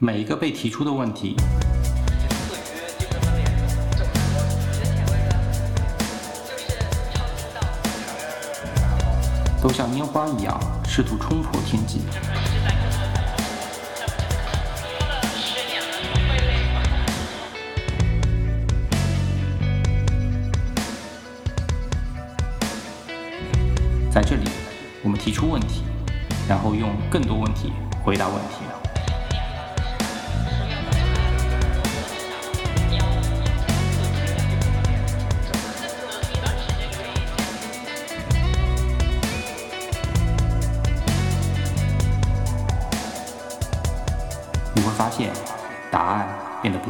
每一个被提出的问题，都像烟花一样试图冲破天际。在这里，我们提出问题，然后用更多问题回答问题。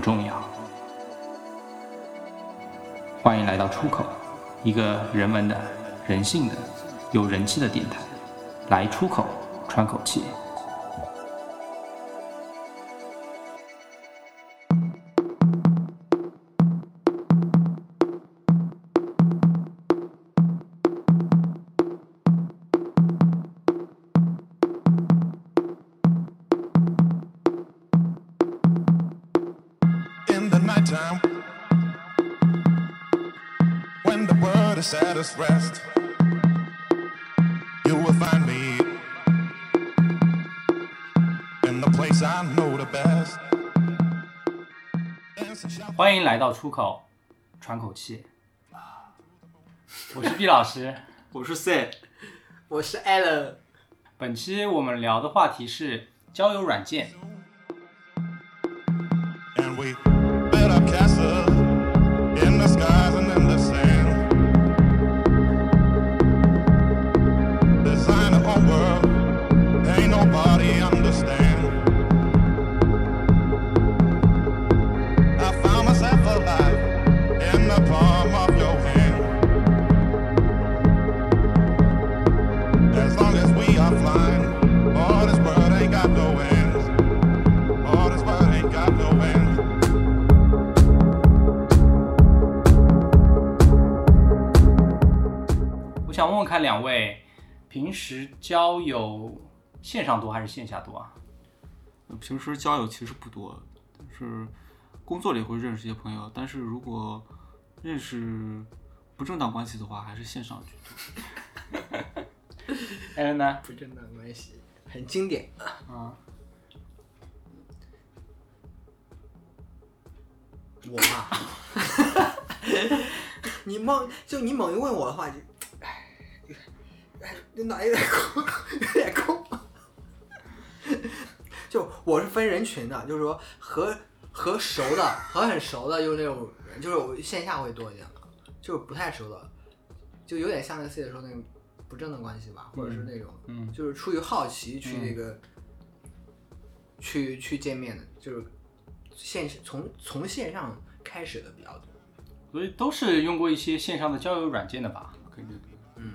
重要。欢迎来到出口，一个人文的、人性的、有人气的电台。来出口，喘口气。欢迎来到出口，喘口气。我是毕老师，我是 C，我是 Allen，本期我们聊的话题是交友软件。线上多还是线下多啊？平时交友其实不多，但是工作里会认识一些朋友，但是如果认识不正当关系的话，还是线上居多。艾伦呢？不正当关系，很经典。啊，我啊，你猛就你猛一问我的话，就，哎，哎，脑袋有点空，有点空。就我是分人群的，就是说和和熟的和很熟的，就是那种人，就是我线下会多一点，就是不太熟的，就有点像那个 C 的说那个不正的关系吧，或者是那种，嗯就是出于好奇去那个，去去见面的，就是线从从线上开始的比较多。所以都是用过一些线上的交友软件的吧？对对对，嗯，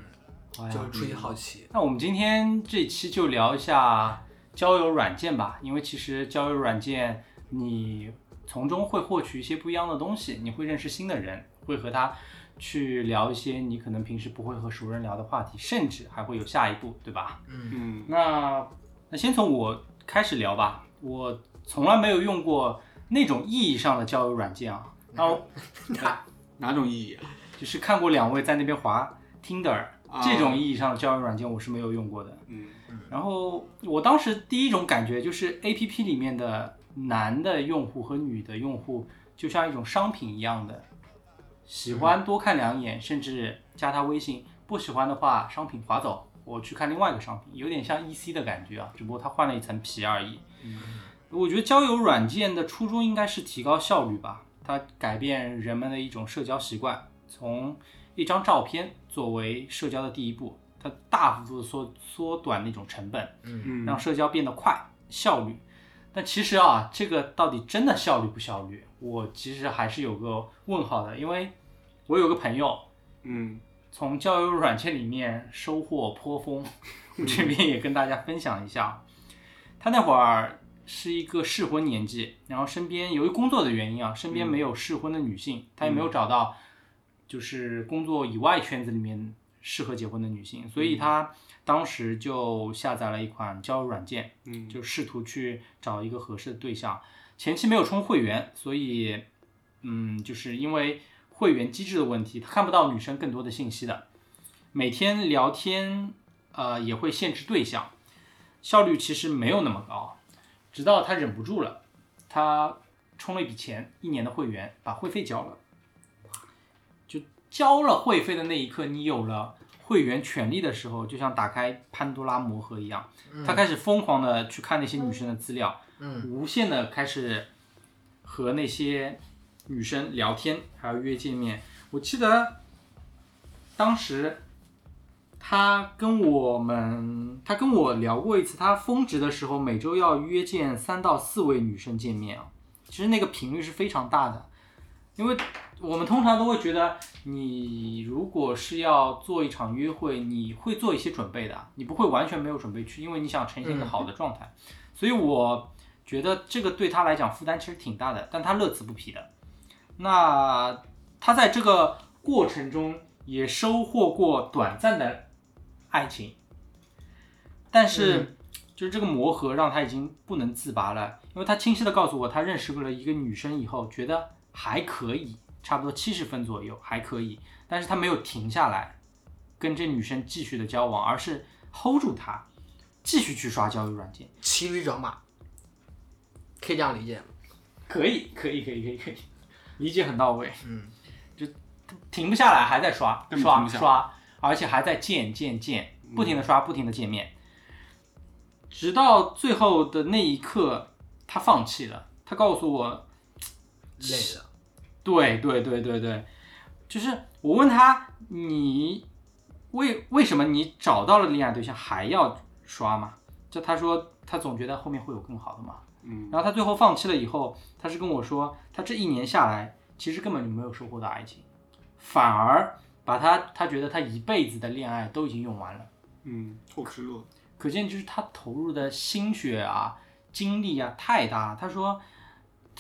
就是出于好奇。那我们今天这期就聊一下交友软件吧，因为其实交友软件你从中会获取一些不一样的东西，你会认识新的人，会和他去聊一些你可能平时不会和熟人聊的话题，甚至还会有下一步，对吧？嗯嗯，那那先从我开始聊吧，我从来没有用过那种意义上的交友软件啊，然后哪种意义啊？就是看过两位在那边滑 Tinder 啊这种意义上的交友软件，我是没有用过的。嗯然后我当时第一种感觉就是 A P P 里面的男的用户和女的用户就像一种商品一样的，喜欢多看两眼，甚至加他微信；不喜欢的话，商品划走，我去看另外一个商品，有点像 E C 的感觉啊，只不过它换了一层皮而已。我觉得交友软件的初衷应该是提高效率吧，它改变人们的一种社交习惯，从一张照片作为社交的第一步，它大幅度地缩缩短那种成本，嗯，让社交变得快、效率。但其实啊，这个到底真的效率不效率？我其实还是有个问号的，因为我有个朋友嗯从交友软件里面收获颇丰，我这边也跟大家分享一下。他那会儿是一个适婚年纪，然后身边由于工作的原因啊，身边没有适婚的女性，他也没有找到就是工作以外圈子里面适合结婚的女性，所以他当时就下载了一款交友软件，嗯，就试图去找一个合适的对象。前期没有充会员，所以，嗯，就是因为会员机制的问题，他看不到女生更多的信息的。每天聊天，呃，也会限制对象，效率其实没有那么高。直到他忍不住了，他充了一笔钱，一年的会员，把会费交了。就交了会费的那一刻，你有了会员权利的时候，就像打开潘多拉魔盒一样，他开始疯狂的去看那些女生的资料，嗯，无限的开始和那些女生聊天，还有约见面。我记得当时他跟我们，他跟我聊过一次，他峰值的时候每周要约见三到四位女生见面啊，其实那个频率是非常大的，因为我们通常都会觉得，你如果是要做一场约会，你会做一些准备的，你不会完全没有准备去，因为你想呈现一个好的状态。所以我觉得这个对他来讲负担其实挺大的，但他乐此不疲的。那他在这个过程中也收获过短暂的爱情，但是就是这个磨合让他已经不能自拔了，因为他清晰的告诉我，他认识了一个女生以后，觉得还可以，差不多七十分左右还可以，但是他没有停下来跟这女生继续的交往，而是 hold 住她，继续去刷交友软件。骑驴找马，可以这样理解吗？可以，可以，可以，可以，可以，理解很到位。嗯，就停不下来，还在刷刷刷，而且还在见见见，不停的刷，不停的见面，直到最后的那一刻，他放弃了。他告诉我，累了，对对对对对，就是我问他，你为为什么你找到了恋爱对象还要刷嘛？就他说他总觉得后面会有更好的嘛。嗯，然后他最后放弃了以后，他是跟我说，他这一年下来，其实根本就没有收获到爱情，反而把他他觉得他一辈子的恋爱都已经用完了。嗯，后知乐，可见就是他投入的心血啊、精力啊太大了。他说，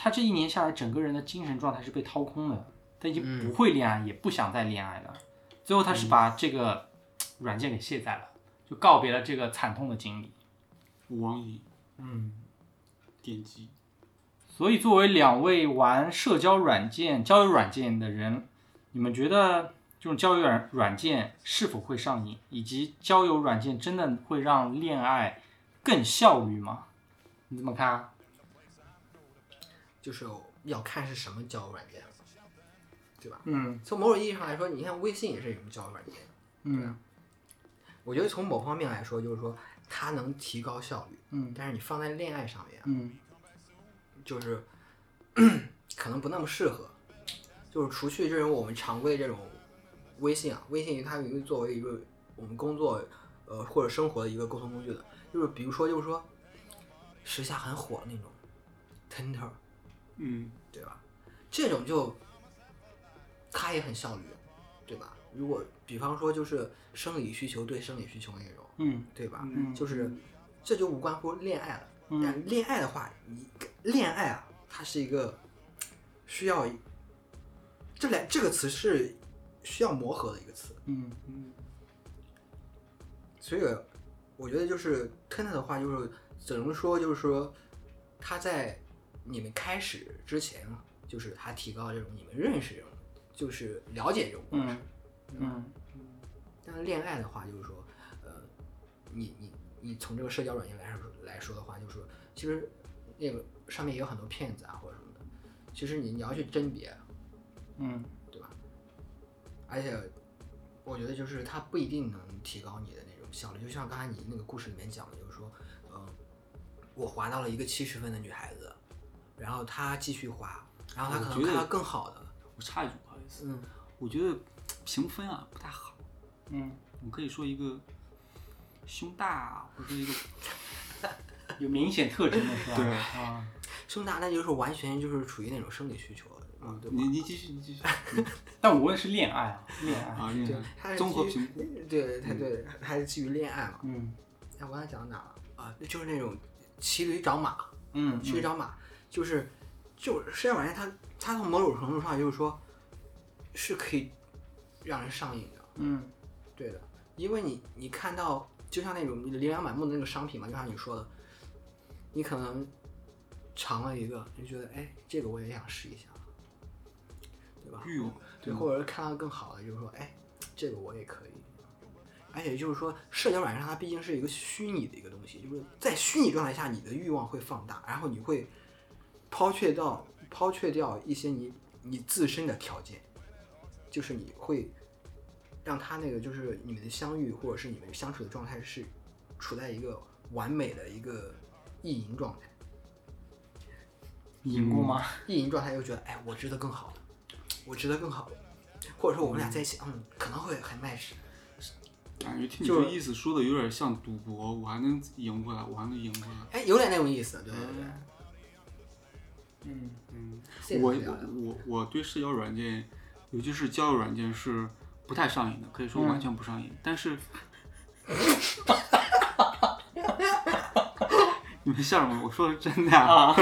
他这一年下来，整个人的精神状态是被掏空的，他已经不会恋爱，也不想再恋爱了。最后他是把这个软件给卸载了，就告别了这个惨痛的经历。网瘾嗯。点击，所以，作为两位玩社交软件、交友软件的人，你们觉得这种交友软软件是否会上瘾，以及交友软件真的会让恋爱更效率吗？你怎么看啊？就是要看是什么交友软件，对吧？嗯从某种意义上来说，你看微信也是一种交友软件。嗯我觉得从某方面来说，就是说它能提高效率，嗯但是你放在恋爱上面，嗯就是 可能不那么适合。就是除去这种我们常规这种微信啊，微信它有一个作为一个我们工作呃或者生活的一个沟通工具的，就是比如说就是说时下很火的那种 Tinder，嗯，对吧？这种就他也很效率，对吧？如果比方说就是生理需求对生理需求那种，嗯对吧？嗯就是这就无关乎恋爱了。嗯但恋爱的话，你恋爱啊，它是一个需要这两这个词是需要磨合的一个词，嗯嗯所以我觉得就是 Tinder 的话，就是只能说就是说他在你们开始之前啊，就是他提高这种你们认识这种，就是了解这种过程。嗯嗯但是恋爱的话，就是说，呃，你你你从这个社交软件来说来说的话，就是说，其实那个上面也有很多骗子啊或者什么的，其实你你要去甄别，嗯对吧？而且我觉得就是它不一定能提高你的那种效率，就像刚才你那个故事里面讲的，就是说，呃，我滑到了一个七十分的女孩子，然后他继续滑，然后他可能看到更好的，我插一句，不好意思，嗯，我觉得评分啊不太好，嗯，我可以说一个胸大，或者说一个有明显特征的是吧？对啊，胸大那就是完全就是处于那种生理需求，嗯，对你？你继续，你继续但我问的是恋爱啊，恋爱。啊，对恋，爱综合评估，对，对对，还是基于恋爱嘛。嗯哎，我刚才讲到哪了？啊，就是那种骑驴找马，嗯骑驴找马，就是就是社交软件它它从某种程度上就是说，是可以让人上瘾的，嗯对的，因为你你看到就像那种你琳琅满目的那个商品嘛，就像你说的，你可能尝了一个，你觉得哎，这个我也想试一下，对吧？欲望，对，或者是看到更好的，就是说，哎，这个我也可以。而且就是说，社交软件上它毕竟是一个虚拟的一个东西，就是在虚拟状态下，你的欲望会放大，然后你会抛却掉抛却掉一些你你自身的条件，就是你会让他那个就是你们的相遇或者是你们相处的状态是处在一个完美的一个意淫状态，赢过吗？意淫状态又觉得，哎，我值得更好的，我值得更好的，或者说我们俩在一起，嗯，可能会很 match。感觉听你就这意思说的有点像赌博，我还能赢回来，我还能赢回来。哎，有点那种意思，对对对。嗯，嗯，这个我我我对社交软件，尤其是交友软件是不太上瘾的，可以说完全不上瘾。但是，你们笑什么？我说的是真的呀、啊，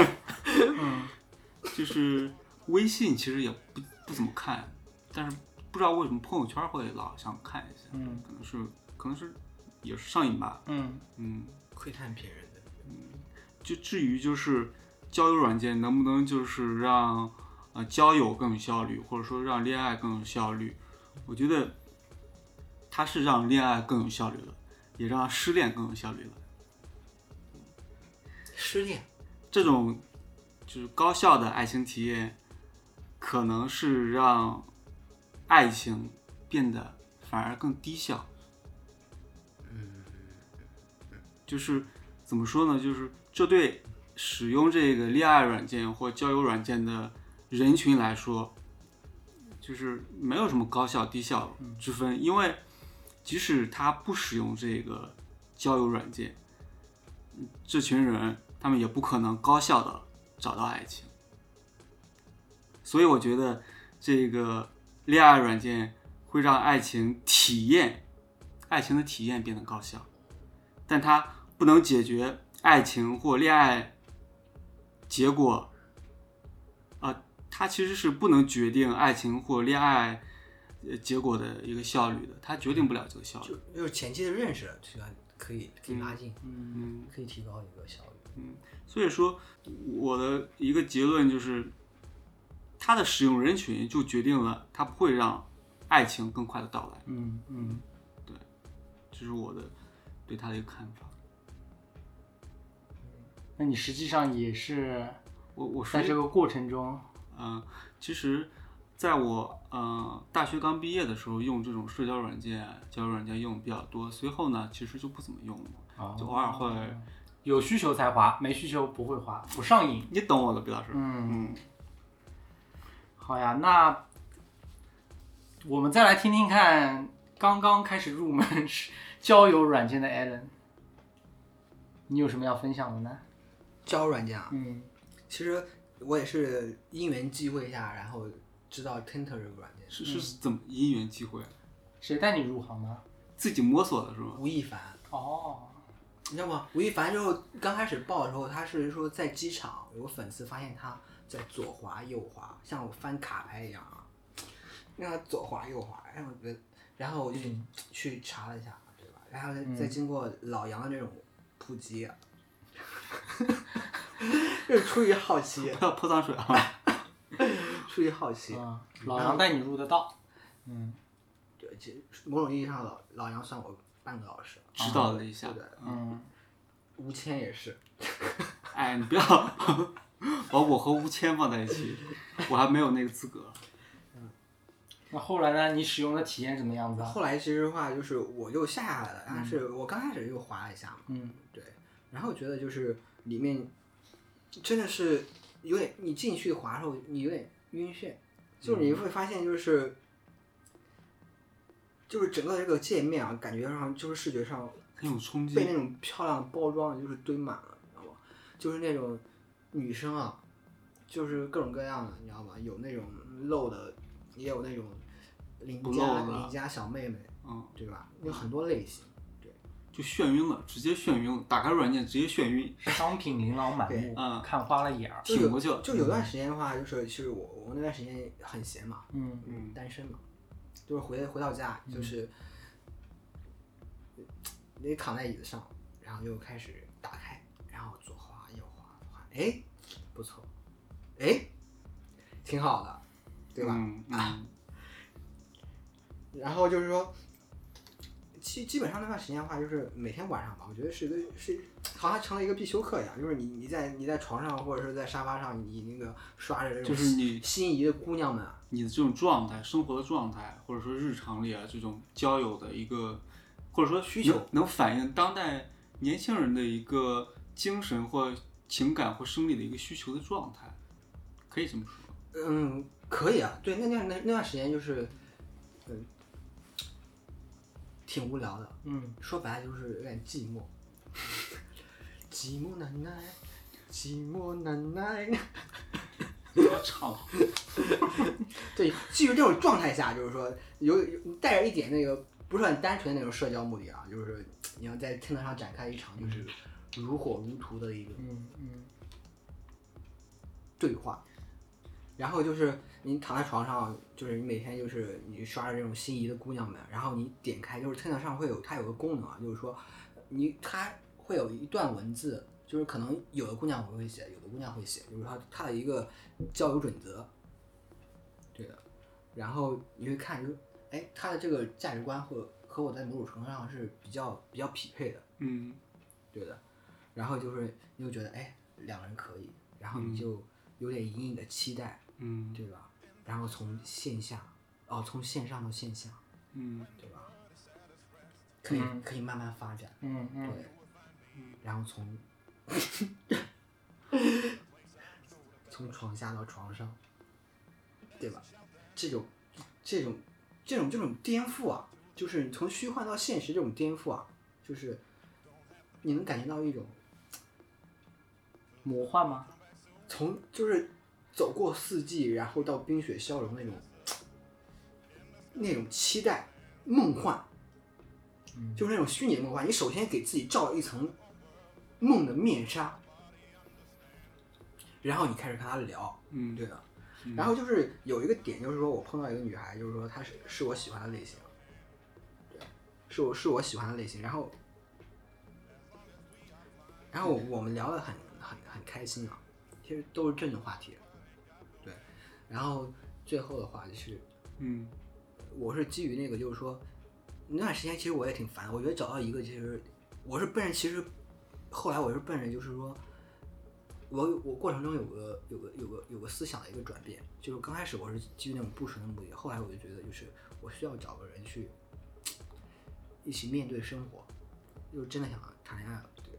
嗯。就是微信其实也不不怎么看，但是不知道为什么朋友圈会老想看一下，嗯。可能是可能是也是上瘾吧。嗯。嗯，窥探别人的，嗯。就至于就是交友软件能不能就是让呃交友更有效率，或者说让恋爱更有效率，我觉得它是让恋爱更有效率了，也让失恋更有效率了。失恋，这种就是高效的爱情体验，可能是让爱情变得反而更低效。嗯就是怎么说呢？就是这对使用这个恋爱软件或交友软件的人群来说，就是没有什么高效低效之分，因为即使他不使用这个交友软件，这群人他们也不可能高效的找到爱情。所以我觉得这个恋爱软件会让爱情体验，爱情的体验变得高效，但它不能解决爱情或恋爱结果，啊、它其实是不能决定爱情或恋爱呃结果的一个效率的，它决定不了这个效率。就就是前期的认识，这个可以可以拉近，嗯，可以提高一个效率。嗯所以说我的一个结论就是，它的使用人群就决定了它不会让爱情更快的到来，嗯嗯，对这是我的对它的一个看法。那你实际上也是我我说在这个过程中，嗯，其实在我呃大学刚毕业的时候，用这种社交软件、交友软件用的比较多，随后呢，其实就不怎么用了，就偶尔会。有需求才滑，没需求不会滑，不上瘾。你懂我的，毕老师。嗯，好呀，那我们再来听听看刚刚开始入门 交友软件的 Allen，你有什么要分享的呢？交友软件啊，嗯其实我也是因缘际会下，然后知道 Tinder 这个软件，是是怎么因缘际会？谁带你入行的？自己摸索的是吗？吴亦凡。哦，你知道吗？吴亦凡之后刚开始报的时候，他是说在机场有个粉丝发现他在左滑右滑，像我翻卡牌一样啊，让他左滑右滑，然后我觉得，然后我就去查了一下，对吧？然后再经过老杨的这种普及啊，就是出于好奇，不 要泼脏水啊！出于好奇，嗯，老杨。带你入的道。嗯。对，其实某种意义上老老杨算我半个老师，指导了一下。对。嗯，吴谦也是，哎，你不要。把我和吴谦放在一起，我还没有那个资格。那后来呢？你使用的体验怎么样子啊？后来其实的话就是我又下下来了，但是我刚开始又滑了一下嘛，嗯。对，然后觉得就是里面真的是有点，你进去滑的时候你有点晕眩，就是你会发现就是。就是整个这个界面啊，感觉上就是视觉上很有冲击被。那种漂亮的包装就是堆满了，你知道吗？就是那种女生啊，就是各种各样的，你知道吗？有那种露的，也有那种邻家的邻家小妹妹，嗯，对吧？有很多类型。就眩晕了，直接眩晕了。打开软件直接眩晕，商品琳琅满对目，嗯看花了眼儿。就有挺过去了。就有段时间的话，就是其实我我那段时间很闲嘛，嗯嗯，单身嘛，就是回回到家就是你躺在椅子上，然后又开始打开，然后左滑右滑，哎，不错，哎，挺好的，对吧？嗯嗯 然后就是说，基基本上那段时间的话，就是每天晚上吧，我觉得是一个是好像成了一个必修课一样，就是你你在你在床上或者是在沙发上，你那个刷着这种就是你心仪的姑娘们啊，你的这种状态，生活的状态，或者说日常里啊这种交友的一个，或者说需求能能反映当代年轻人的一个精神或情感或生理的一个需求的状态，可以这么说。嗯，可以啊，对，那段那那段时间就是，嗯，挺无聊的，嗯，说白了就是有点寂寞，寂寞难耐，寂寞难耐。我唱，对，基于这种状态下，就是说有有带着一点那个不是很单纯的那种社交目的啊，就是你要在天台上展开一场就是如火如荼的一个嗯嗯。对话，然后就是你躺在床上，就是你每天就是你刷着这种心仪的姑娘们，然后你点开就是 Tinder 上会有它有个功能啊，就是说你它会有一段文字，就是可能有的姑娘不会写，有的姑娘会写，就是它它的一个交友准则，对的，然后你会看就是哎他的这个价值观和和我在某种程度上是比较比较匹配的，嗯。对的，然后就是你就觉得哎两个人可以，然后你就有点隐隐的期待。嗯对吧？然后从线下，哦，从线上到线下，嗯对吧？可以、嗯可以慢慢发展，嗯嗯对。然后从从床下到床上，对吧？这种这种这种这种颠覆啊，就是你从虚幻到现实这种颠覆啊，就是你能感觉到一种魔幻吗？从就是走过四季，然后到冰雪消融那种那种期待、梦幻，嗯就是那种虚拟的梦幻。你首先给自己罩了一层梦的面纱，然后你开始跟她聊，嗯对的。然后就是有一个点，就是说我碰到一个女孩，就是说她是是我喜欢的类型，对，是我是我喜欢的类型。然后，然后我们聊的很很很开心啊，其实都是正经话题，对。然后最后的话就是，嗯我是基于那个，就是说那段时间其实我也挺烦，我觉得找到一个其实我是奔着，其实后来我是奔着就是说。我我过程中有个有个有个有个思想的一个转变，就是刚开始我是基于那种不纯的目的，后来我就觉得就是我需要找个人去一起面对生活，就是真的想谈恋爱了，对，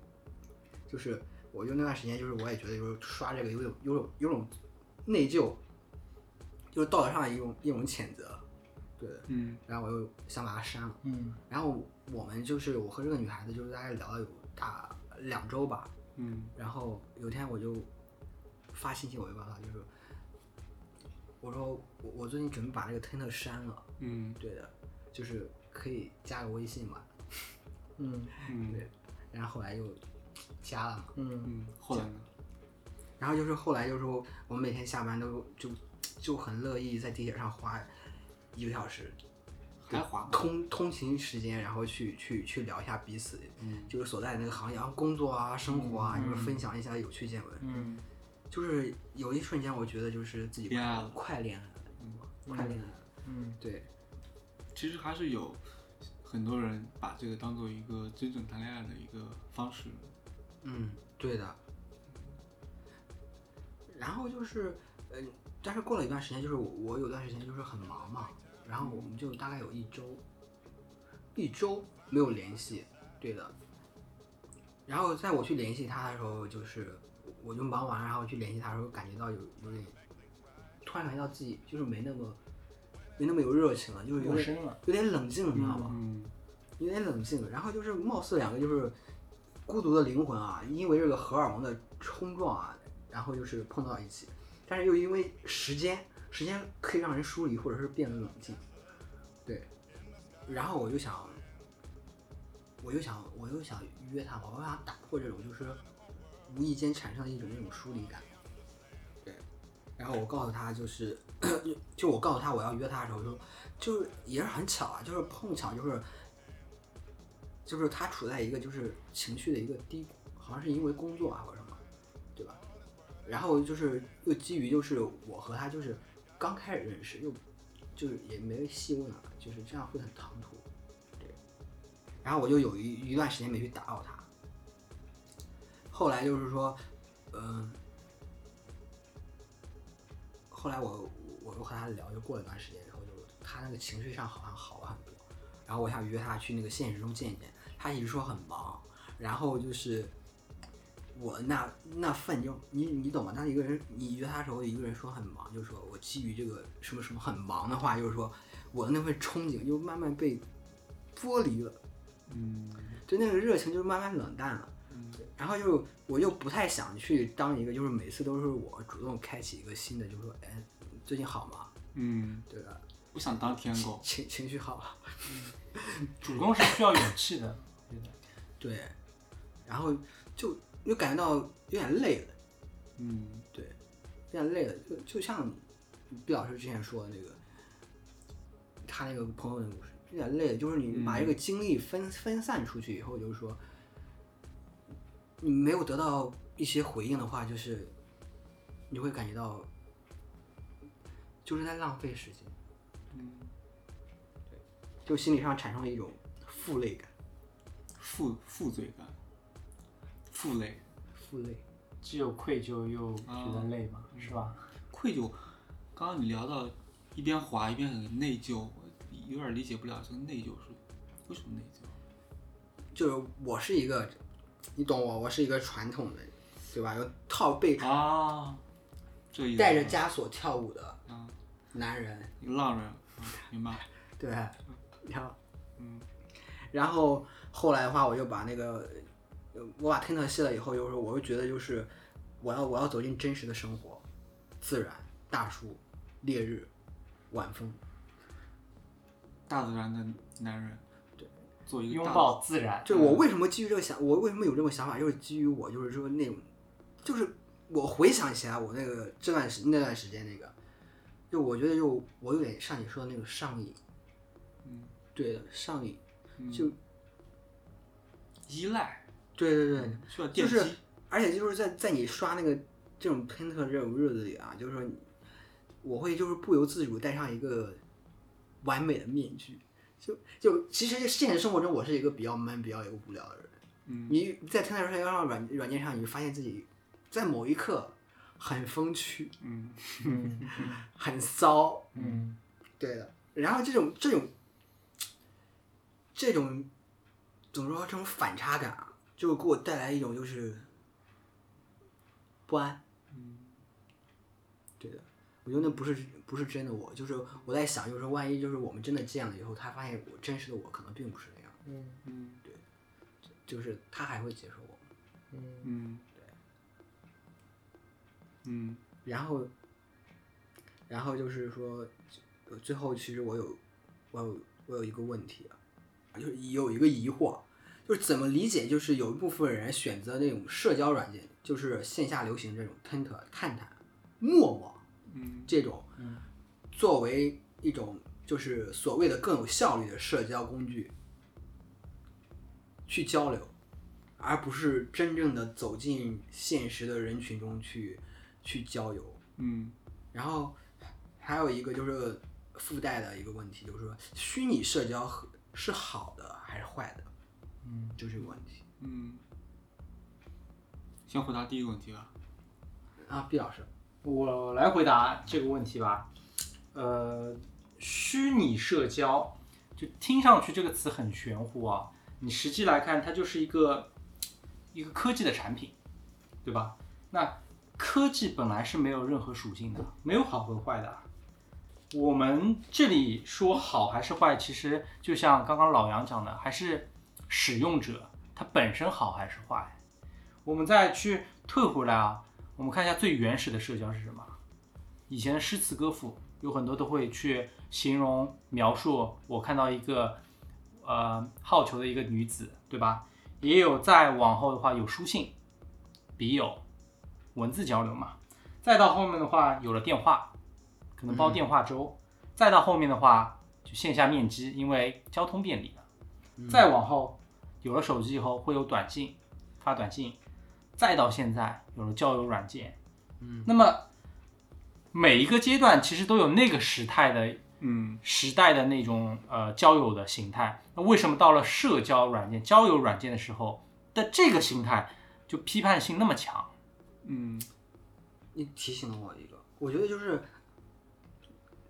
就是我就那段时间就是我也觉得就是刷这个有种有种有种内疚，就是道德上的一种一种谴责，对，嗯。然后我又想把它删了，嗯。然后我们就是我和这个女孩子就是大概聊了有大两周吧，嗯。然后有一天我就发信息，我就告诉他，就是我说我我最近准备把这个 Tinder 删了，嗯。对的，就是可以加个微信嘛，嗯嗯。对，然后后来又加了嘛，嗯。嗯，后来呢？然后就是后来就是说我们每天下班都就就很乐意在地铁上花一个小时，还花？通通勤时间，然后去去去聊一下彼此，嗯就是所在那个行业，啊工作啊、生活啊，嗯就是分享一下有趣见闻。嗯就是有一瞬间，我觉得就是自己快恋爱了，快恋爱了。嗯对，其实还是有很多人把这个当做一个真正谈恋爱的一个方式。嗯，对的。然后就是，嗯、但是过了一段时间，就是我我有段时间就是很忙嘛，然后我们就大概有一周，一周没有联系，对的。然后在我去联系他的时候，就是我就忙完，然后去联系他的时候，感觉到有有点，突然感觉到自己就是没那么没那么有热情了，就是有点有点冷静，你知道吗？嗯有点冷静，然后就是貌似两个就是孤独的灵魂啊，因为这个荷尔蒙的冲撞啊，然后就是碰到一起，但是又因为时间，时间可以让人疏离或者是变得冷静，对，然后我就想，我就想，我又想约他嘛，我想打破这种就是无意间产生的一种那种疏离感，对，然后我告诉他就是，就我告诉他我要约他的时候，就就也是很巧啊，就是碰巧就是。就是他处在一个就是情绪的一个低谷，好像是因为工作啊或者什么，对吧？然后就是又基于就是我和他就是刚开始认识，又就是也没细问了，就是这样会很唐突，对。然后我就有一一段时间没去打扰他。后来就是说，嗯、后来我我又和他聊，就过了一段时间然后，就他那个情绪上好像好了很多。然后我想约他去那个现实中见一见，他一直说很忙，然后就是我那那份就你你懂吗？当一个人你约他的时候，一个人说很忙，就是说我基于这个什么什么很忙的话，就是说我的那份憧憬就慢慢被剥离了，嗯就那个热情就慢慢冷淡了。嗯然后就我又不太想去当一个，就是每次都是我主动开启一个新的，就是说，哎，最近好吗？嗯，对吧？不想当天狗。情情绪好嗯？主动是需要勇气的，对，然后就又感觉到有点累了，嗯。对，有点累了，就就像毕老师之前说的那个，他那个朋友的故事，有点累了，就是你把这个精力分、分散出去以后，就是说，你没有得到一些回应的话，就是你会感觉到就是在浪费时间，嗯，就心理上产生了一种负累感，负负罪感，负累，负累。既有愧疚又觉得累嘛，是吧？愧疚。刚刚你聊到一边滑一边很内疚，我有点理解不了这个内疚是为什么内疚？就是我是一个，你懂我，我是一个传统的，对吧？有套被啊，这意思带着枷锁跳舞的啊，男人，一个浪人，啊明白？对，然后，嗯然后后来的话，我就把那个，呃我把 Tint 卸了以后，就是我会觉得就是我要我要走进真实的生活，自然、大树、烈日、晚风，大自然的男人，对，做一个拥抱自然，就我为什么基于这个想，我为什么有这种想法，就是基于我就是说那种，就是我回想起来我那个这段时那段时间那个，就我觉得就我有点像你说的那种上瘾，嗯，对的上瘾，嗯。就依赖，对对对，需要电击。就是而且就是在在你刷那个这种 Paint 这种日子里啊，就是说，我会就是不由自主戴上一个完美的面具，就就其实现实生活中我是一个比较闷、比较有无聊的人。嗯你在 Paint 社交上软软件上，你发现自己在某一刻很风趣、嗯嗯很骚，嗯对的。然后这种这种这种怎么说？这种反差感啊，就给我带来一种就是不安。嗯对的，我觉得那不是不是真的我，就是我在想，就是万一就是我们真的见了以后，他发现我真实的我可能并不是那样，嗯。嗯。就是他还会接受我。嗯。嗯，嗯。然后，然后就是说，呃最后其实我有我有我有一个问题啊，就是有一个疑惑，就是怎么理解？就是有一部分人选择那种社交软件，就是线下流行这种 Tint、探探、陌陌嗯这种嗯，作为一种就是所谓的更有效率的社交工具去交流，而不是真正的走进现实的人群中去去交友。嗯然后还有一个就是附带的一个问题，就是说虚拟社交是好的还是坏的？嗯，就这个问题嗯。先回答第一个问题吧。啊，毕老师，我来回答这个问题吧。呃，虚拟社交就听上去这个词很玄乎啊，你实际来看，它就是一个一个科技的产品，对吧？那科技本来是没有任何属性的，没有好和坏的。我们这里说好还是坏，其实就像刚刚老杨讲的，还是使用者他本身好还是坏。我们再去退回来啊，我们看一下最原始的社交是什么？以前的诗词歌赋有很多都会去形容描述，我看到一个呃好球的一个女子，对吧？也有再往后的话有书信、笔友、文字交流嘛。再到后面的话有了电话，可能包电话粥。再到后面的话就线下面基，因为交通便利了。再往后有了手机以后会有短信，发短信，再到现在有了交友软件，嗯，那么每一个阶段其实都有那个时态的嗯时代的那种呃交友的形态。那为什么到了社交软件、交友软件的时候的这个形态就批判性那么强？嗯你提醒了我一个，我觉得就是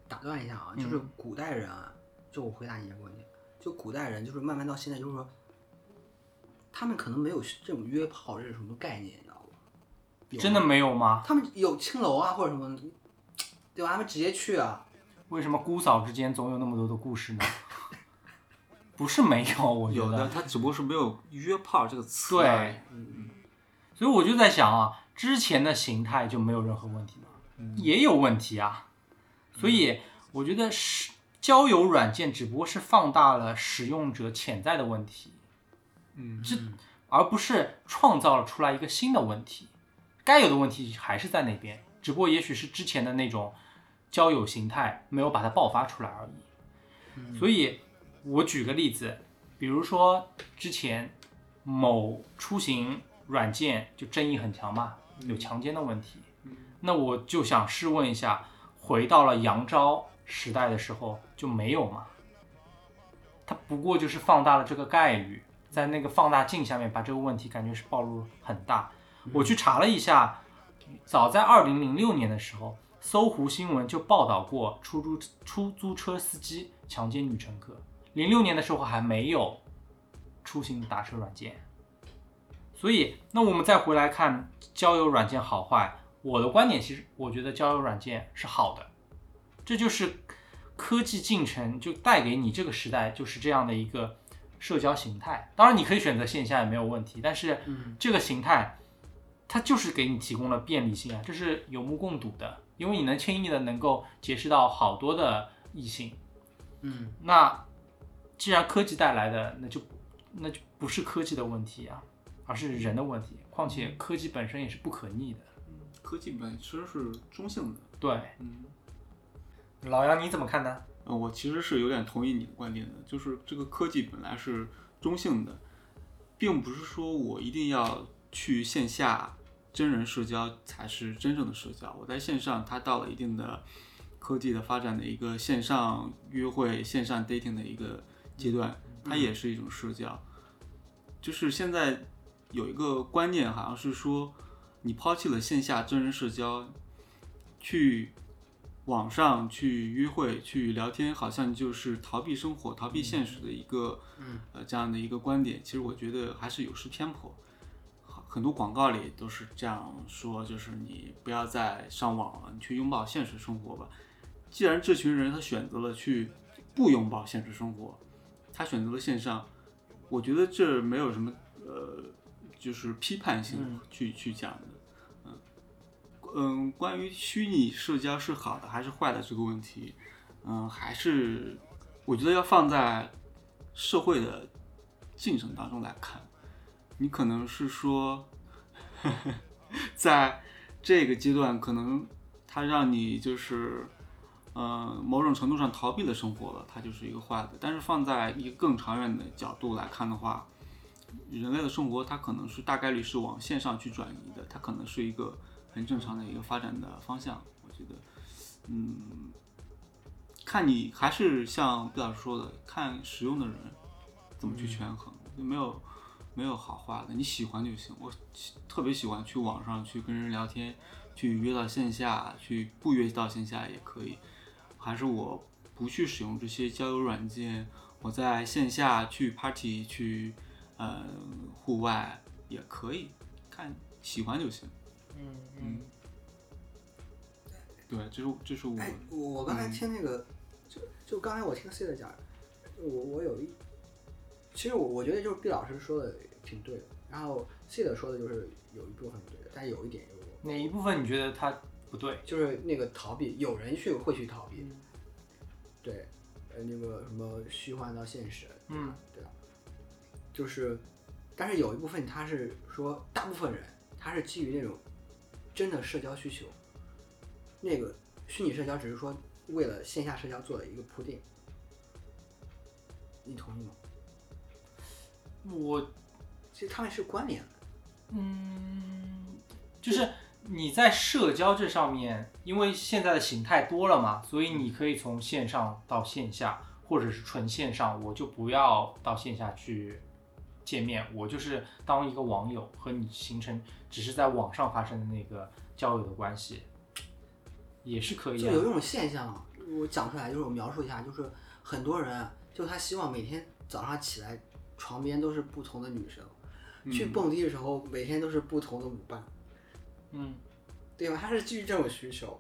打断一下啊，就是嗯古代人啊，就我回答你一个问题，就古代人就是慢慢到现在，就是说，他们可能没有这种约炮这是什么概念，你知道吗？真的？没有吗？他们有青楼啊或者什么，对吧？他们直接去啊。为什么姑嫂之间总有那么多的故事呢？不是没有，我觉有的，得他只不过是没有“约炮”这个词对而已。所以我就在想啊，之前的形态就没有任何问题吗？也有问题啊。所以我觉得是交友软件只不过是放大了使用者潜在的问题，嗯这而不是创造了出来一个新的问题。该有的问题还是在那边，只不过也许是之前的那种交友形态没有把它爆发出来而已。所以，我举个例子，比如说之前某出行软件就争议很强嘛，有强奸的问题。那我就想试问一下，回到了杨昭时代的时候就没有吗？它不过就是放大了这个概率，在那个放大镜下面把这个问题感觉是暴露很大。我去查了一下，早在二零零六年的时候，搜狐新闻就报道过出租出租车司机强奸女乘客。零六年的时候还没有出行打车软件，所以那我们再回来看交友软件好坏，我的观点其实我觉得交友软件是好的，这就是科技进程就带给你这个时代就是这样的一个社交形态。当然你可以选择线下也没有问题，但是这个形态它就是给你提供了便利性啊，这是有目共睹的，因为你能轻易的能够结识到好多的异性。嗯，那既然科技带来的，那就那就不是科技的问题啊，而是人的问题。况且科技本身也是不可逆的。科技本身是中性的。对，嗯，老杨你怎么看呢？我其实是有点同意你的观点的，就是这个科技本来是中性的，并不是说我一定要去线下真人社交才是真正的社交。我在线上，它到了一定的科技的发展的一个线上约会、线上 dating 的一个阶段，它也是一种社交。就是现在有一个观念，好像是说你抛弃了线下真人社交，去网上去约会、去聊天，好像就是逃避生活、逃避现实的一个，呃，这样的一个观点。其实我觉得还是有失偏颇。好很多广告里都是这样说，就是你不要再上网了，你去拥抱现实生活吧。既然这群人他选择了去不拥抱现实生活，他选择了线上，我觉得这没有什么呃，就是批判性去、去讲的。嗯，关于虚拟社交是好的还是坏的这个问题，嗯，还是我觉得要放在社会的进程当中来看。你可能是说，在这个阶段，可能它让你就是，嗯、某种程度上逃避了生活了，它就是一个坏的。但是放在一个更长远的角度来看的话，人类的生活它可能是大概率是往线上去转移的，它可能是一个很正常的一个发展的方向。我觉得，嗯，看你还是像毕老师说的，看使用的人怎么去权衡，没有没有好坏的，你喜欢就行。我特别喜欢去网上去跟人聊天，去约到线下，去不约到线下也可以。还是我不去使用这些交友软件，我在线下去 party 去，呃，户外也可以，看喜欢就行。嗯嗯，对，这是这是我哎，我我刚才听那个，就就刚才我听 C 的讲，我我有一，其实我我觉得就是毕老师说的挺对的，然后 C 的说的就是有一部分对的，但有一点就是哪一部分你觉得他不对？就是那个逃避，有人去会去逃避，对，呃，那个什么虚幻到现实，嗯，对吧？就是，但是有一部分他是说，大部分人他是基于那种真的社交需求，那个虚拟社交只是说为了线下社交做的一个铺垫，你同意吗？我其实他们是关联的。嗯，就是你在社交这上面，因为现在的形态多了嘛，所以你可以从线上到线下，或者是纯线上，我就不要到线下去见面，我就是当一个网友和你形成只是在网上发生的那个交友的关系，也是可以的。就有一种现象，我讲出来就是我描述一下，就是很多人就他希望每天早上起来床边都是不同的女生，去蹦迪的时候每天都是不同的舞伴，嗯，对吧？他是基于这种需求。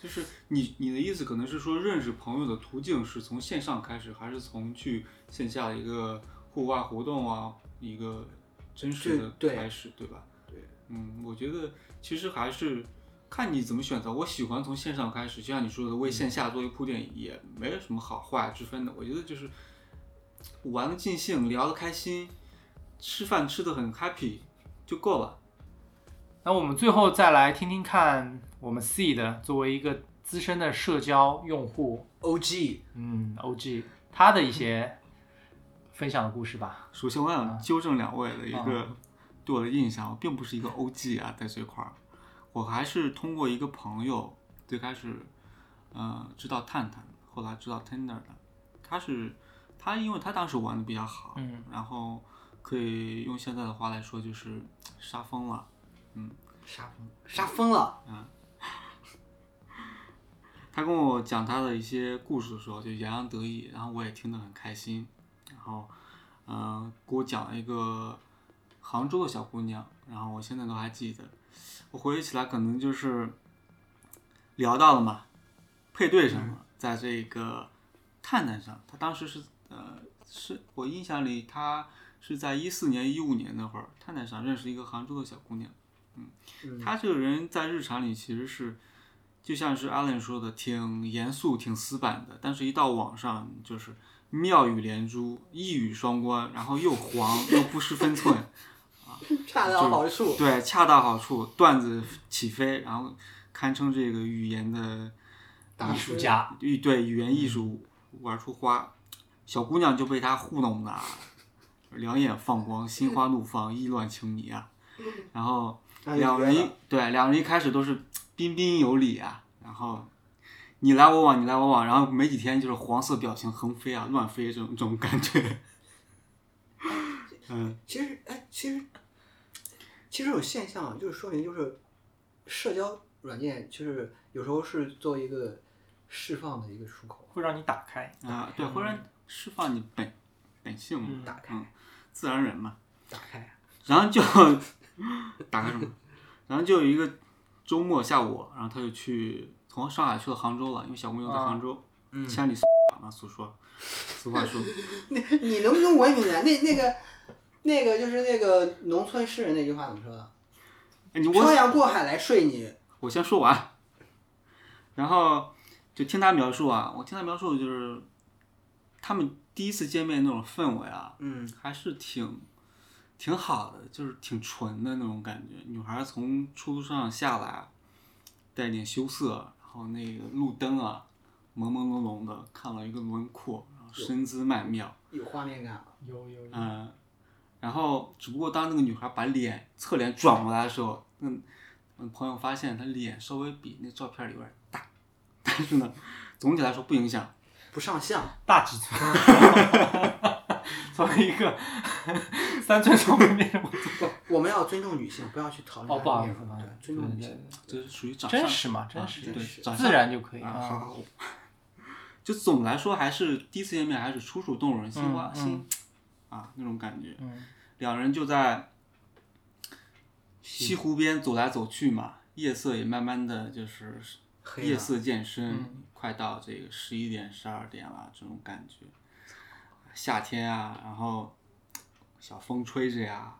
就是你你的意思可能是说认识朋友的途径是从线上开始，还是从去线下的一个户外活动啊，一个真实的开始，对吧？对，嗯，我觉得其实还是看你怎么选择。我喜欢从线上开始，就像你说的，为线下做一个铺垫，也没有什么好坏之分的。我觉得就是玩的尽兴，聊的开心，吃饭吃的很 happy 就够了。那我们最后再来听听看，我们 seed 作为一个资深的社交用户，OG 嗯，OG 他的一些分享的故事吧。首先，我想纠正两位的一啊个对我的印象，我并不是一个 OG 啊，在这块儿，我还是通过一个朋友最开始，呃，知道探探，后来知道 Tinder 的。他是他，因为他当时玩的比较好，嗯，然后可以用现在的话来说就是杀疯了。嗯杀疯杀疯了，嗯他跟我讲他的一些故事的时候，就洋洋得意，然后我也听得很开心。然后，嗯、给我讲了一个杭州的小姑娘，然后我现在都还记得。我回忆起来，可能就是聊到了嘛，配对上了，在这个探探上，他当时是呃，是我印象里，他是在一四年、一五年那会儿，探探上认识一个杭州的小姑娘。嗯他这个人在日常里其实是，就像是阿伦说的，挺严肃、挺死板的，但是一到网上就是妙语连珠、一语双关，然后又黄又不失分寸，啊 恰到好处。对，恰到好处，段子起飞，然后堪称这个语言的大艺术家，语对语言艺术玩出花，小姑娘就被他糊弄的，两眼放光，心花怒放，意乱情迷啊。然后两人一对两人一开始都是彬彬有礼啊，然后你来我往，你来我往，然后没几天就是黄色表情横飞啊，乱飞这种这种感觉。嗯，其实，哎，其实，其实这种现象就是说明，就是社交软件，就是有时候是作为一个释放的一个出口。会让你打开。啊，对，会让释放你本本性嘛，嗯打开嗯，自然人嘛。打开，然后就 打开什么？然后就有一个周末下午，然后他就去从上海去了杭州了，因为小姑娘在杭州，嗯千里送嘛，俗说，俗话说，那你能不能文明点？那那个那个就是那个农村诗人那句话怎么说的？哎，你漂我洋过海来睡你，我先说完，然后就听他描述啊，我听他描述就是他们第一次见面那种氛围啊，嗯，还是挺挺好的，就是挺纯的那种感觉。女孩从出租车上下来，带点羞涩，然后那个路灯啊，朦朦胧胧的看了一个轮廓，然后身姿曼妙，有画面感了。有有有，嗯，然后只不过当那个女孩把脸侧脸转过来的时候，嗯，我朋友发现她脸稍微比那照片里边大，但是呢，总体来说不影响。不上相，大尺寸。作为一个 三寸长妹妹，我我们要尊重女性，不要去讨论哦，不好意思，对，尊重女性。这是属于长相真实嘛，啊真实，对长相自然就可以啊，啊。好好。就总的来说，还是第一次见面，还是楚楚动人，心花嗯心啊那种感觉。嗯，两人就在西湖边走来走去嘛，夜色也慢慢的就是夜色渐深，嗯快到这个十一点、十二点了，这种感觉。夏天啊，然后小风吹着呀，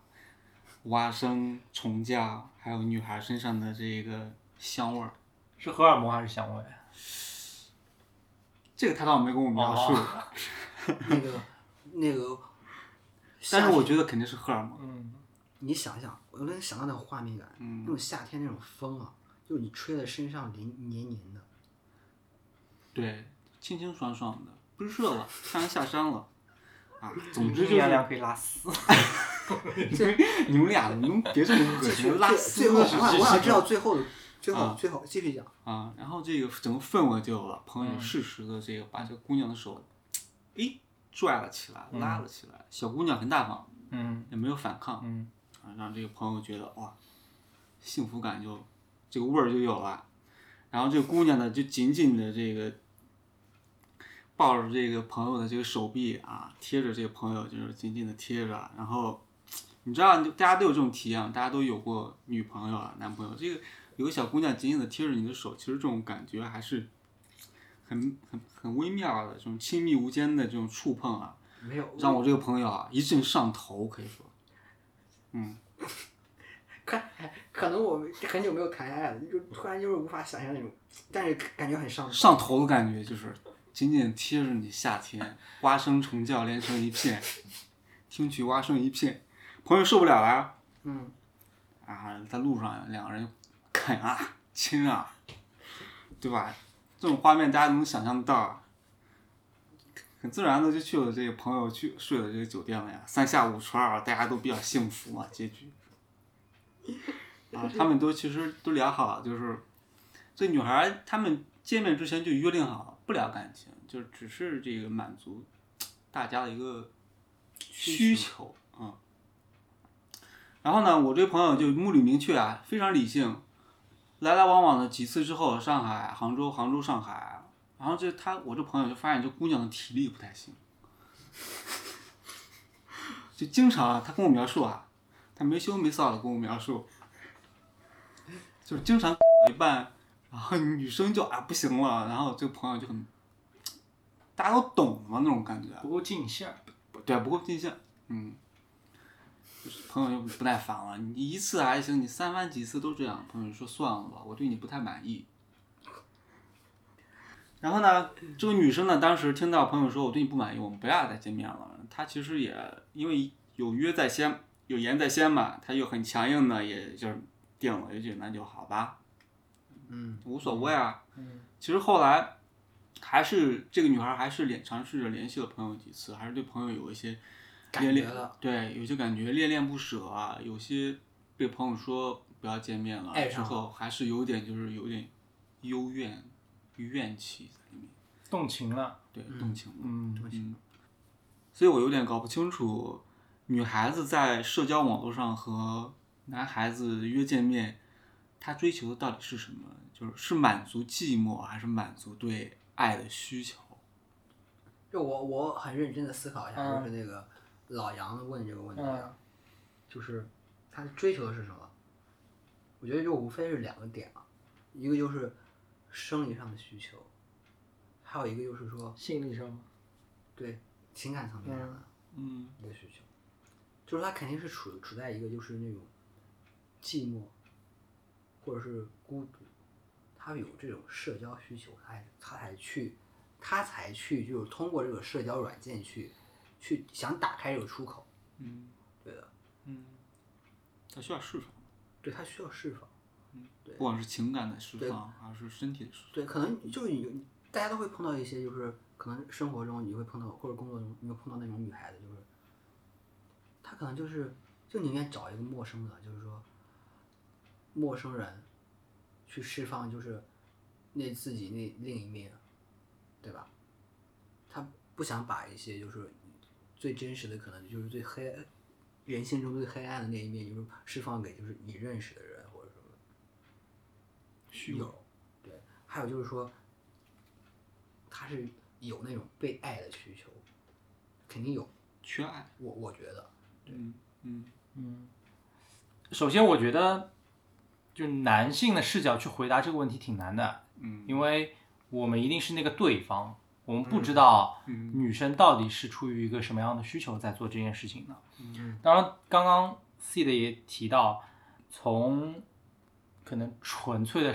蛙声、虫叫，还有女孩身上的这个香味儿，是荷尔蒙还是香味？这个他倒没跟我描述，哦那个那个，但是我觉得得肯定是荷尔蒙。嗯，你想想，我能想到那种画面感，嗯那种夏天那种风啊，就是你吹在身上黏黏黏的。对，清清爽爽的，不热了，太阳下山了。啊，总之就是阴阳两可以拉丝。你们俩，你们别这么恶心，拉最丝最后，我想我想知道最后的最后啊最后继续讲。啊，然后这个整个氛围就有了，朋友嗯适时的这个把这个姑娘的手，诶，拽了起来，嗯拉了起来。小姑娘很大方，嗯也没有反抗，嗯啊，让这个朋友觉得哇，幸福感就这个味儿就有了。然后这个姑娘呢，就紧紧的这个抱着这个朋友的这个手臂啊，贴着这个朋友就是紧紧的贴着。然后你知道，大家都有这种体验，大家都有过女朋友啊、男朋友，这个有个小姑娘紧紧的贴着你的手，其实这种感觉还是很很很微妙的，这种亲密无间的这种触碰啊，没有，让我这个朋友啊一阵上头，可以说。嗯 可可能我们很久没有谈恋爱了，就突然就是无法想象那种，但是感觉很上头。上头的感觉就是紧紧贴着你，夏天蛙声虫叫连成一片，听取蛙声一片，朋友受不了了嗯，啊，在路上两个人啃啊亲啊，对吧？这种画面大家能想象得到啊，很自然的就去了这个朋友去睡了这个酒店了呀，三下五除二，大家都比较幸福嘛，结局。啊，他们都其实都聊好了，就是这女孩他们见面之前就约定好了，不聊感情，就只是这个满足大家的一个需求啊、嗯。然后呢，我这朋友就目的明确啊，非常理性，来来往往的几次之后，上海、杭州、杭州、上海，然后这他我这朋友就发现这姑娘的体力不太行，就经常啊，他跟我描述啊，他没羞没臊的跟我描述，就是经常干到一半，然后女生就啊不行了，然后这个朋友就很，大家都懂嘛那种感觉，不够尽兴儿。对，不够尽兴，嗯，就是朋友就不耐烦了，你一次还行，你三番几次都这样，朋友说算了吧，我对你不太满意。然后呢，这个女生呢，当时听到朋友说我对你不满意，我们不要再见面了。她其实也因为有约在先，有言在先嘛，她又很强硬的，也就是定了，也就那就好吧，嗯，无所谓啊。嗯其实后来还是这个女孩还是联尝试着联系了朋友几次，还是对朋友有一些恋恋，对，有些感觉恋恋不舍啊，有些被朋友说不要见面了之后，还是有点就是有点幽怨怨气在里面，动情了。对，嗯动情了。嗯嗯，所以我有点搞不清楚，女孩子在社交网络上和男孩子约见面，他追求的到底是什么？就是是满足寂寞，还是满足对爱的需求？就我我很认真的思考一下，嗯就是那个老杨问这个问题就是他追求的是什么？我觉得就无非是两个点啊，一个就是生理上的需求，还有一个就是说心理上吗？对情感层面上的嗯一个需求，就是他肯定是处处在一个就是那种寂寞或者是孤独，他有这种社交需求，他才他才去他才去就是通过这个社交软件去去想打开这个出口，嗯对的，嗯，他需要释放，对他需要释放，不管是情感的释对放，还是身体的释放。对，可能就是你大家都会碰到一些就是可能生活中你会碰到或者工作中你会碰到那种女孩子，就是她可能就是就宁愿找一个陌生的，就是说陌生人去释放就是那自己那另一面，对吧？他不想把一些就是最真实的可能就是最黑人性中最黑暗的那一面，就是释放给就是你认识的人或者什么。有，对，还有就是说，他是有那种被爱的需求，肯定有，缺爱。我我觉得，嗯嗯嗯，首先我觉得，就男性的视角去回答这个问题挺难的，嗯，因为我们一定是那个对方，我们不知道嗯女生到底是出于一个什么样的需求在做这件事情的。嗯当然，刚刚 C 的也提到，从可能纯粹的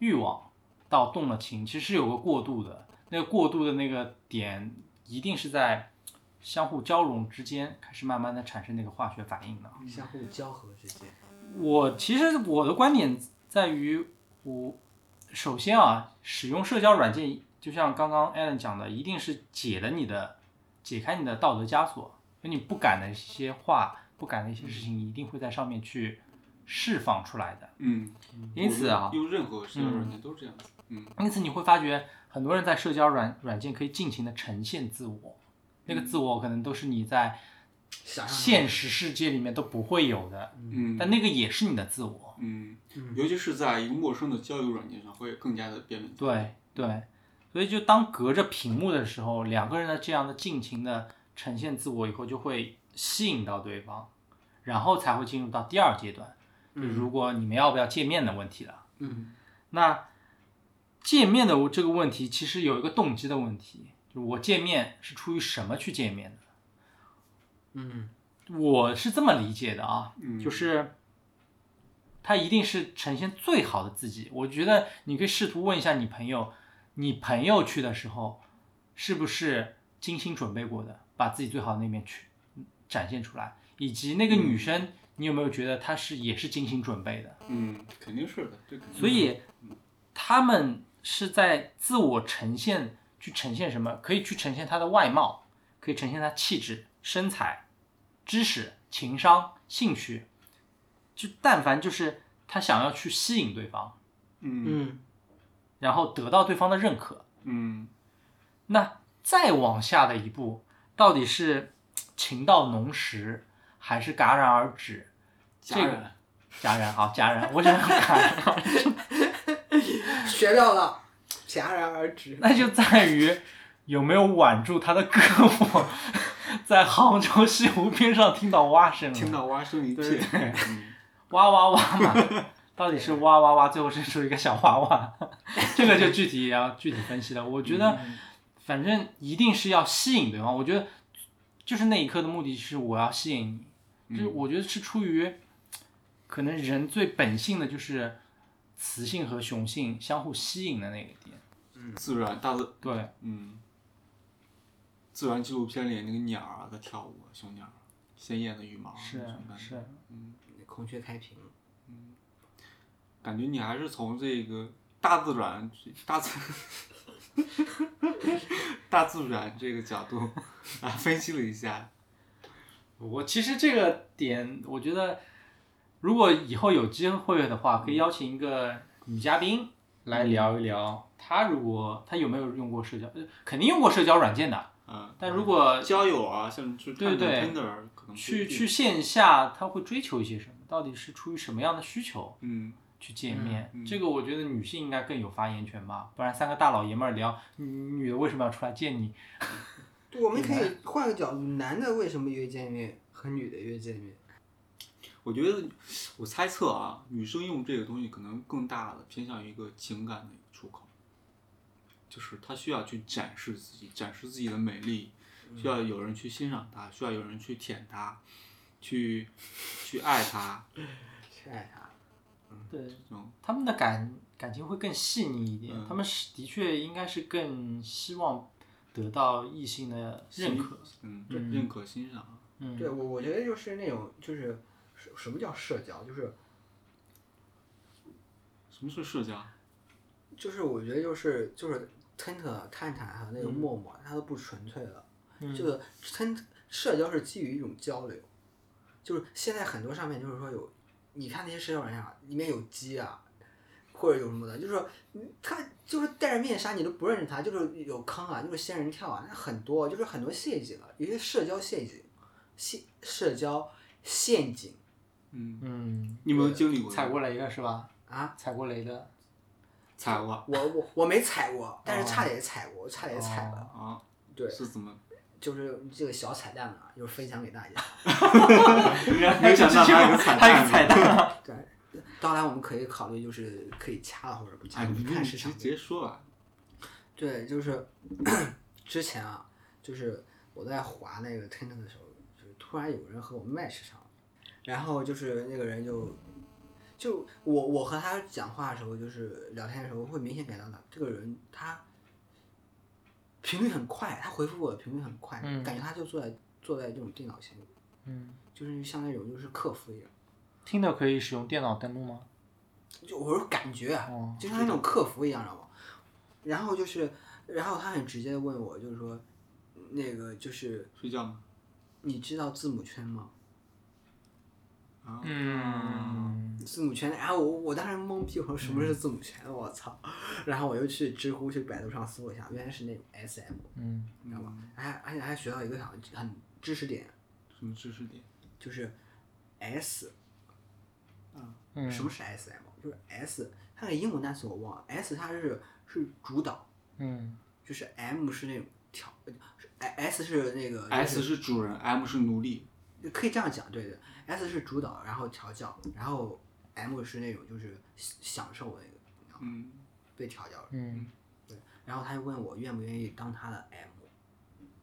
欲望到动了情，其实是有个过渡的。那个过渡的那个点，一定是在相互交融之间开始慢慢的产生那个化学反应的。相互交合之间，我其实我的观点在于，我首先啊，使用社交软件，就像刚刚 Alan 讲的，一定是解了你的解开你的道德枷锁，就你不敢的一些话、不敢的一些事情，一定会在上面去释放出来的。嗯，因此啊，用任何社交软件都是这样子。嗯因此你会发觉，很多人在社交软软件可以尽情的呈现自我，那个自我可能都是你在现实世界里面都不会有的，嗯但那个也是你的自我。嗯，尤其是在一个陌生的交友软件上，会更加的辨别。对对，所以就当隔着屏幕的时候，两个人的这样的尽情的呈现自我以后，就会吸引到对方，然后才会进入到第二阶段，就如果你们要不要见面的问题了。嗯那见面的这个问题，其实有一个动机的问题，就是我见面是出于什么去见面的？嗯我是这么理解的啊，嗯就是他一定是呈现最好的自己。我觉得你可以试图问一下你朋友，你朋友去的时候是不是精心准备过的，把自己最好的那面去展现出来，以及那个女生，你有没有觉得她是也是精心准备的？嗯，肯定是的，这肯定。所以他们是在自我呈现，去呈现什么？可以去呈现她的外貌，可以呈现她气质、身材、知识、情商、兴趣，就但凡就是他想要去吸引对方，嗯嗯然后得到对方的认可。嗯那再往下的一步，到底是情到浓时，还是戛然而止？这个戛然戛然好，戛然，我想戛然而止。学到了，戛然而止。那就在于有没有挽住他的胳膊，在杭州西湖边上听到蛙声了，听到蛙声一对片。哇哇哇嘛，到底是哇哇哇，最后生出一个小娃娃，这个就具体要具体分析了。我觉得，反正一定是要吸引对方。我觉得，就是那一刻的目的是我要吸引你，就是我觉得是出于可能人最本性的就是雌性和雄性相互吸引的那个点。自然大自对，嗯，自然纪录片里那个鸟儿啊在跳舞，雄鸟，鲜艳的羽毛，是是。孔雀开屏，嗯感觉你还是从这个大自然、大自大自然这个角度啊分析了一下。我其实这个点，我觉得如果以后有机会的话，可以邀请一个女嘉宾来聊一聊，她如果她有没有用过社交，呃肯定用过社交软件的，嗯，但如果交友啊，像去对对 Tinder 可能去去线下，他会追求一些什么？到底是出于什么样的需求嗯去见面？嗯嗯这个我觉得女性应该更有发言权吧，不然三个大老爷们儿聊，女女的为什么要出来见你？对，我们可以换个角度，男的为什么约见面和女的约见面？我觉得我猜测啊，女生用这个东西可能更大的偏向于一个情感的一个出口，就是他需要去展示自己，展示自己的美丽，需要有人去欣赏他，需要有人去舔他，去去爱她，去爱他。对，这种他们的感感情会更细腻一点，嗯他们是的确应该是更希望得到异性的认可。嗯嗯认可欣赏。嗯，对我，我觉得就是那种，就是什什么叫社交，就是什么是社交？就是我觉得就是就是 Tinder、探还有那个陌陌，它都不纯粹了。嗯这个 Tind 社交是基于一种交流，就是现在很多上面就是说有，你看那些社交软件啊，里面有鸡啊，或者有什么的，就是说嗯他就是戴着面纱，你都不认识他，就是有坑啊，就是仙人跳啊，那很多，就是很多陷阱啊，有些社交陷阱，陷社交陷阱嗯，嗯，你有没有经历过？踩过雷的是吧？啊。踩过雷的，踩过我我我没踩过，但是差点踩过，我差点踩了。啊？对，是怎么？就是这个小彩蛋啊，就是分享给大家。没想到还有个彩蛋还有个彩蛋啊。对，当然我们可以考虑就是可以掐了或者不掐，哎，看市场直直。接说吧。对，就是 之前啊，就是我在滑那个 Tinder 的时候，就是突然有人和我 match 上了，然后就是那个人就就我我和他讲话的时候，就是聊天的时候，会明显感到他这个人他频率很快，他回复我的频率很快，嗯感觉他就坐在坐在这种电脑前面，嗯，就是像那种就是客服一样。听的可以使用电脑登录吗？就我说感觉啊，哦就像那种客服一样，知道吗？然后就是，然后他很直接的问我，就是说，嗯，那个就是睡觉吗？你知道字母圈吗？啊，嗯，字母圈，然后我我当时懵逼，我说什么是字母圈？我操！然后我又去知乎、去百度上搜了一下，原来是那种 SM，嗯你知道吗？还而且还学到一个很很知识点，什么知识点？就是 S，嗯什么是 SM？就是 S，它的英文单词我忘了，S 它是是主导，嗯就是 M 是那种调，S 是那个 S 是主人，M 是奴隶。可以这样讲，对对，S 是主导，然后调教，然后 M 是那种就是享受那个，嗯，被调教了。嗯，对，然后他就问我愿不愿意当他的 M，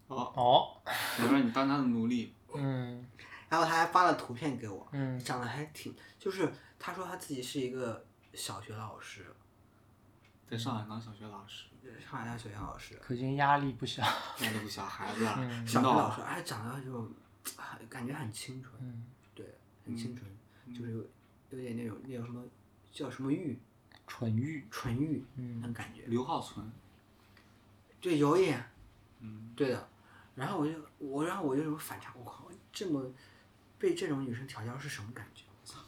哦，哦，想让你当他的奴隶。嗯然后他还发了图片给我，嗯长得还挺，就是他说他自己是一个小学老师，在上海当小学老师，上海当小学老师，可见压力不小。压力不小孩子小学老师，而且长得就很感觉很清纯，嗯，对，很清纯，就是有有点那种那叫什么叫什么玉，纯欲。纯玉嗯那种感觉，刘浩存。对，有一点，嗯，对的。然后我就我然后我就有反差，我靠，这么被这种女生调教是什么感觉？我操！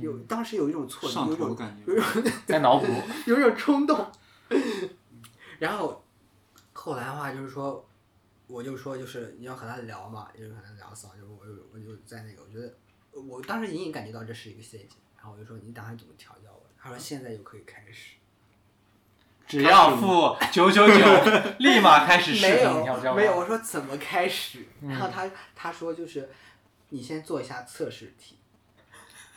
有当时有一种错觉，上有一种头感觉有一种 在脑补。有一种冲动。然后后来的话就是说，我就说就是你要和他聊嘛，就是和他聊骚，就是我就我就在那个，我觉得我当时隐隐感觉到这是一个陷阱，然后我就说你打算怎么调教我？他说现在就可以开始。只要付九九九，立马开始视没频调教。有没有，我说怎么开始？嗯然后他他说就是你先做一下测试题，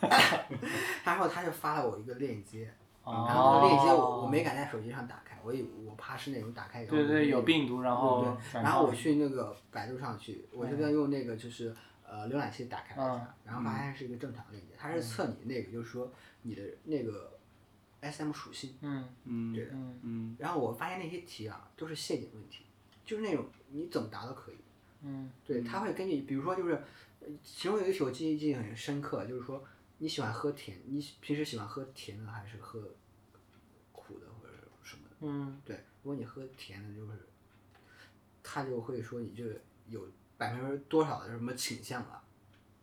然后他就发了我一个链接，哦然后那个链接我我没敢在手机上打开，我以我怕是那种打开以后对对，有病毒，然后对转然后我去那个百度上去，我就在用那个就是呃浏览器打开了一下嗯，然后发现是一个正常链接，它是测你那个就是说你的那个 SM 属性，嗯嗯对的。嗯嗯然后我发现那些题啊都是陷阱问题，就是那种你怎么答都可以。嗯对，他会根据，比如说就是，呃其中有一个题我记忆记忆很深刻，就是说你喜欢喝甜，你平时喜欢喝甜的还是喝苦的或者什么的？嗯对，如果你喝甜的，就是他就会说你这个有百分之多少的什么倾向了？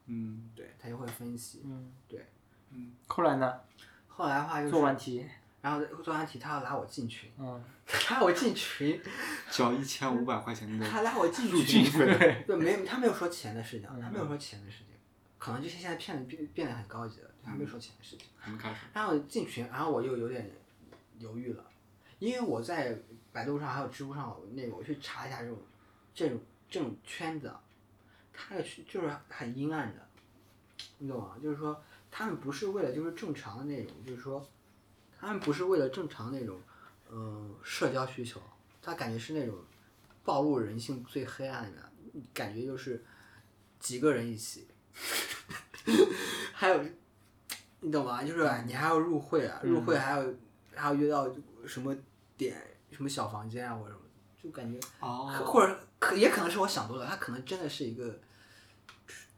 嗯对他就会分析。嗯，对，嗯后来呢？后来的话就是做完题，然后做完题，他要拉我进群，嗯，拉我进群，交一千五百块钱的 他拉我进入境群，对。对，没他没有说钱的事情，他没有嗯说钱的事情，可能就是现在骗子变变得很高级了，他没有说钱的事情。还没开始。然后进群，然后我又有点犹豫了，因为我在百度上还有知乎上那个我去查一下这种这种这种圈子啊，它的圈就是很阴暗的，你懂吗？就是说他们不是为了就是正常的那种，就是说他们不是为了正常那种嗯、呃社交需求，他感觉是那种暴露人性最黑暗的，感觉就是几个人一起，还有你懂吗？就是你还要入会啊，入会还要还要约到什么点什么小房间啊或者什么，就感觉哦，或者可也可能是我想多了，他可能真的是一个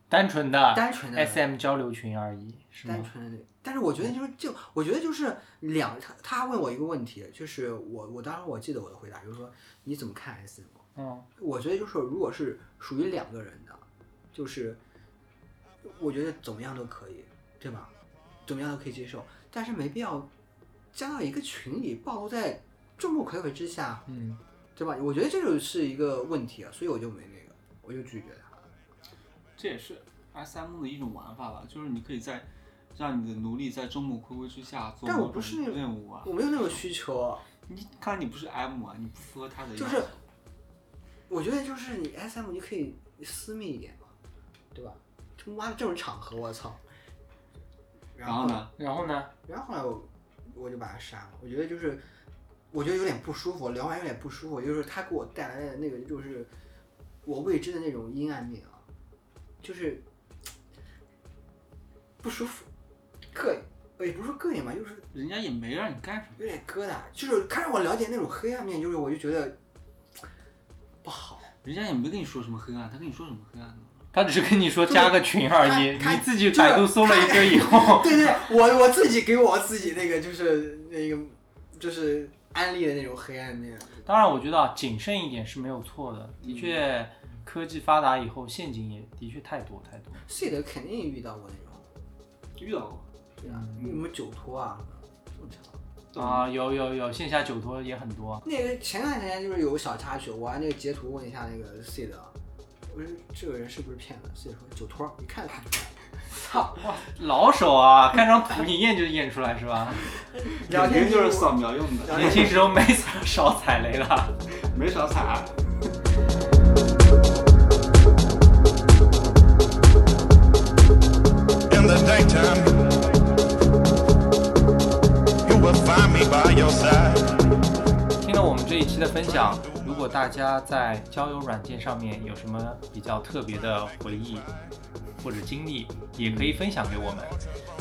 单纯的单纯的 SM 交流群而已，是吗单？纯的。但是我觉得就是就我觉得就是两他他问我一个问题，就是我我当时我记得我的回答就是说你怎么看 SM？嗯我觉得就是如果是属于两个人的，就是我觉得怎么样都可以，对吧？怎么样都可以接受，但是没必要加到一个群里，暴露在众目睽睽之下，嗯对吧？我觉得这就是一个问题啊，所以我就没那个，我就拒绝他了。这也是 S M 的一种玩法吧，就是你可以在让你的奴隶在众目睽睽之下做但我某种不是那种任务啊。我没有那种需求啊，你看来你不是 M 啊，你不符合他的。就是我觉得就是你 S M 你可以私密一点嘛，对吧？他妈的这种场合，我操！然后？呢？然后呢？然后后来我我就把他删了，我觉得就是我觉得有点不舒服，聊完有点不舒服，就是他给我带来的那个就是我未知的那种阴暗面啊，就是 不舒服，膈应，呃也不是说膈应吧，就是人家也没让你干什么。有点疙瘩，就是看让我了解那种黑暗面，就是我就觉得 不好。人家也没跟你说什么黑暗，他跟你说什么黑暗呢？他只是跟你说加个群而已，你自己百度搜了一堆以后，对对，我我自己给我自己那个就是那个就是安利的那种黑暗面。当然，我觉得啊，谨慎一点是没有错的。的确，科技发达以后，陷阱也的确太多太多。C 的肯定遇到过那种，遇到过。对啊，有什么酒托啊，这么巧。啊，有有有，线下酒托也很多。那个前段时间就是有个小插曲，我按那个截图问一下那个 C 的，我说这个人是不是骗子？C 说酒托，一看就看了。操！老手啊，看张图你验就验出来是吧？聊肯定就是扫描用的，年轻时候没少踩雷了。没少踩。In the daytime, you will find me by your side. 听了我们这一期的分享，如果大家在交友软件上面有什么比较特别的回忆或者经历，也可以分享给我们。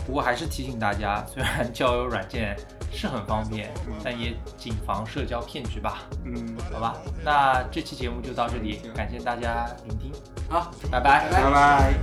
不过还是提醒大家，虽然交友软件是很方便，但也谨防社交骗局吧。嗯，好吧，那这期节目就到这里，感谢大家聆听，好，拜拜。拜拜。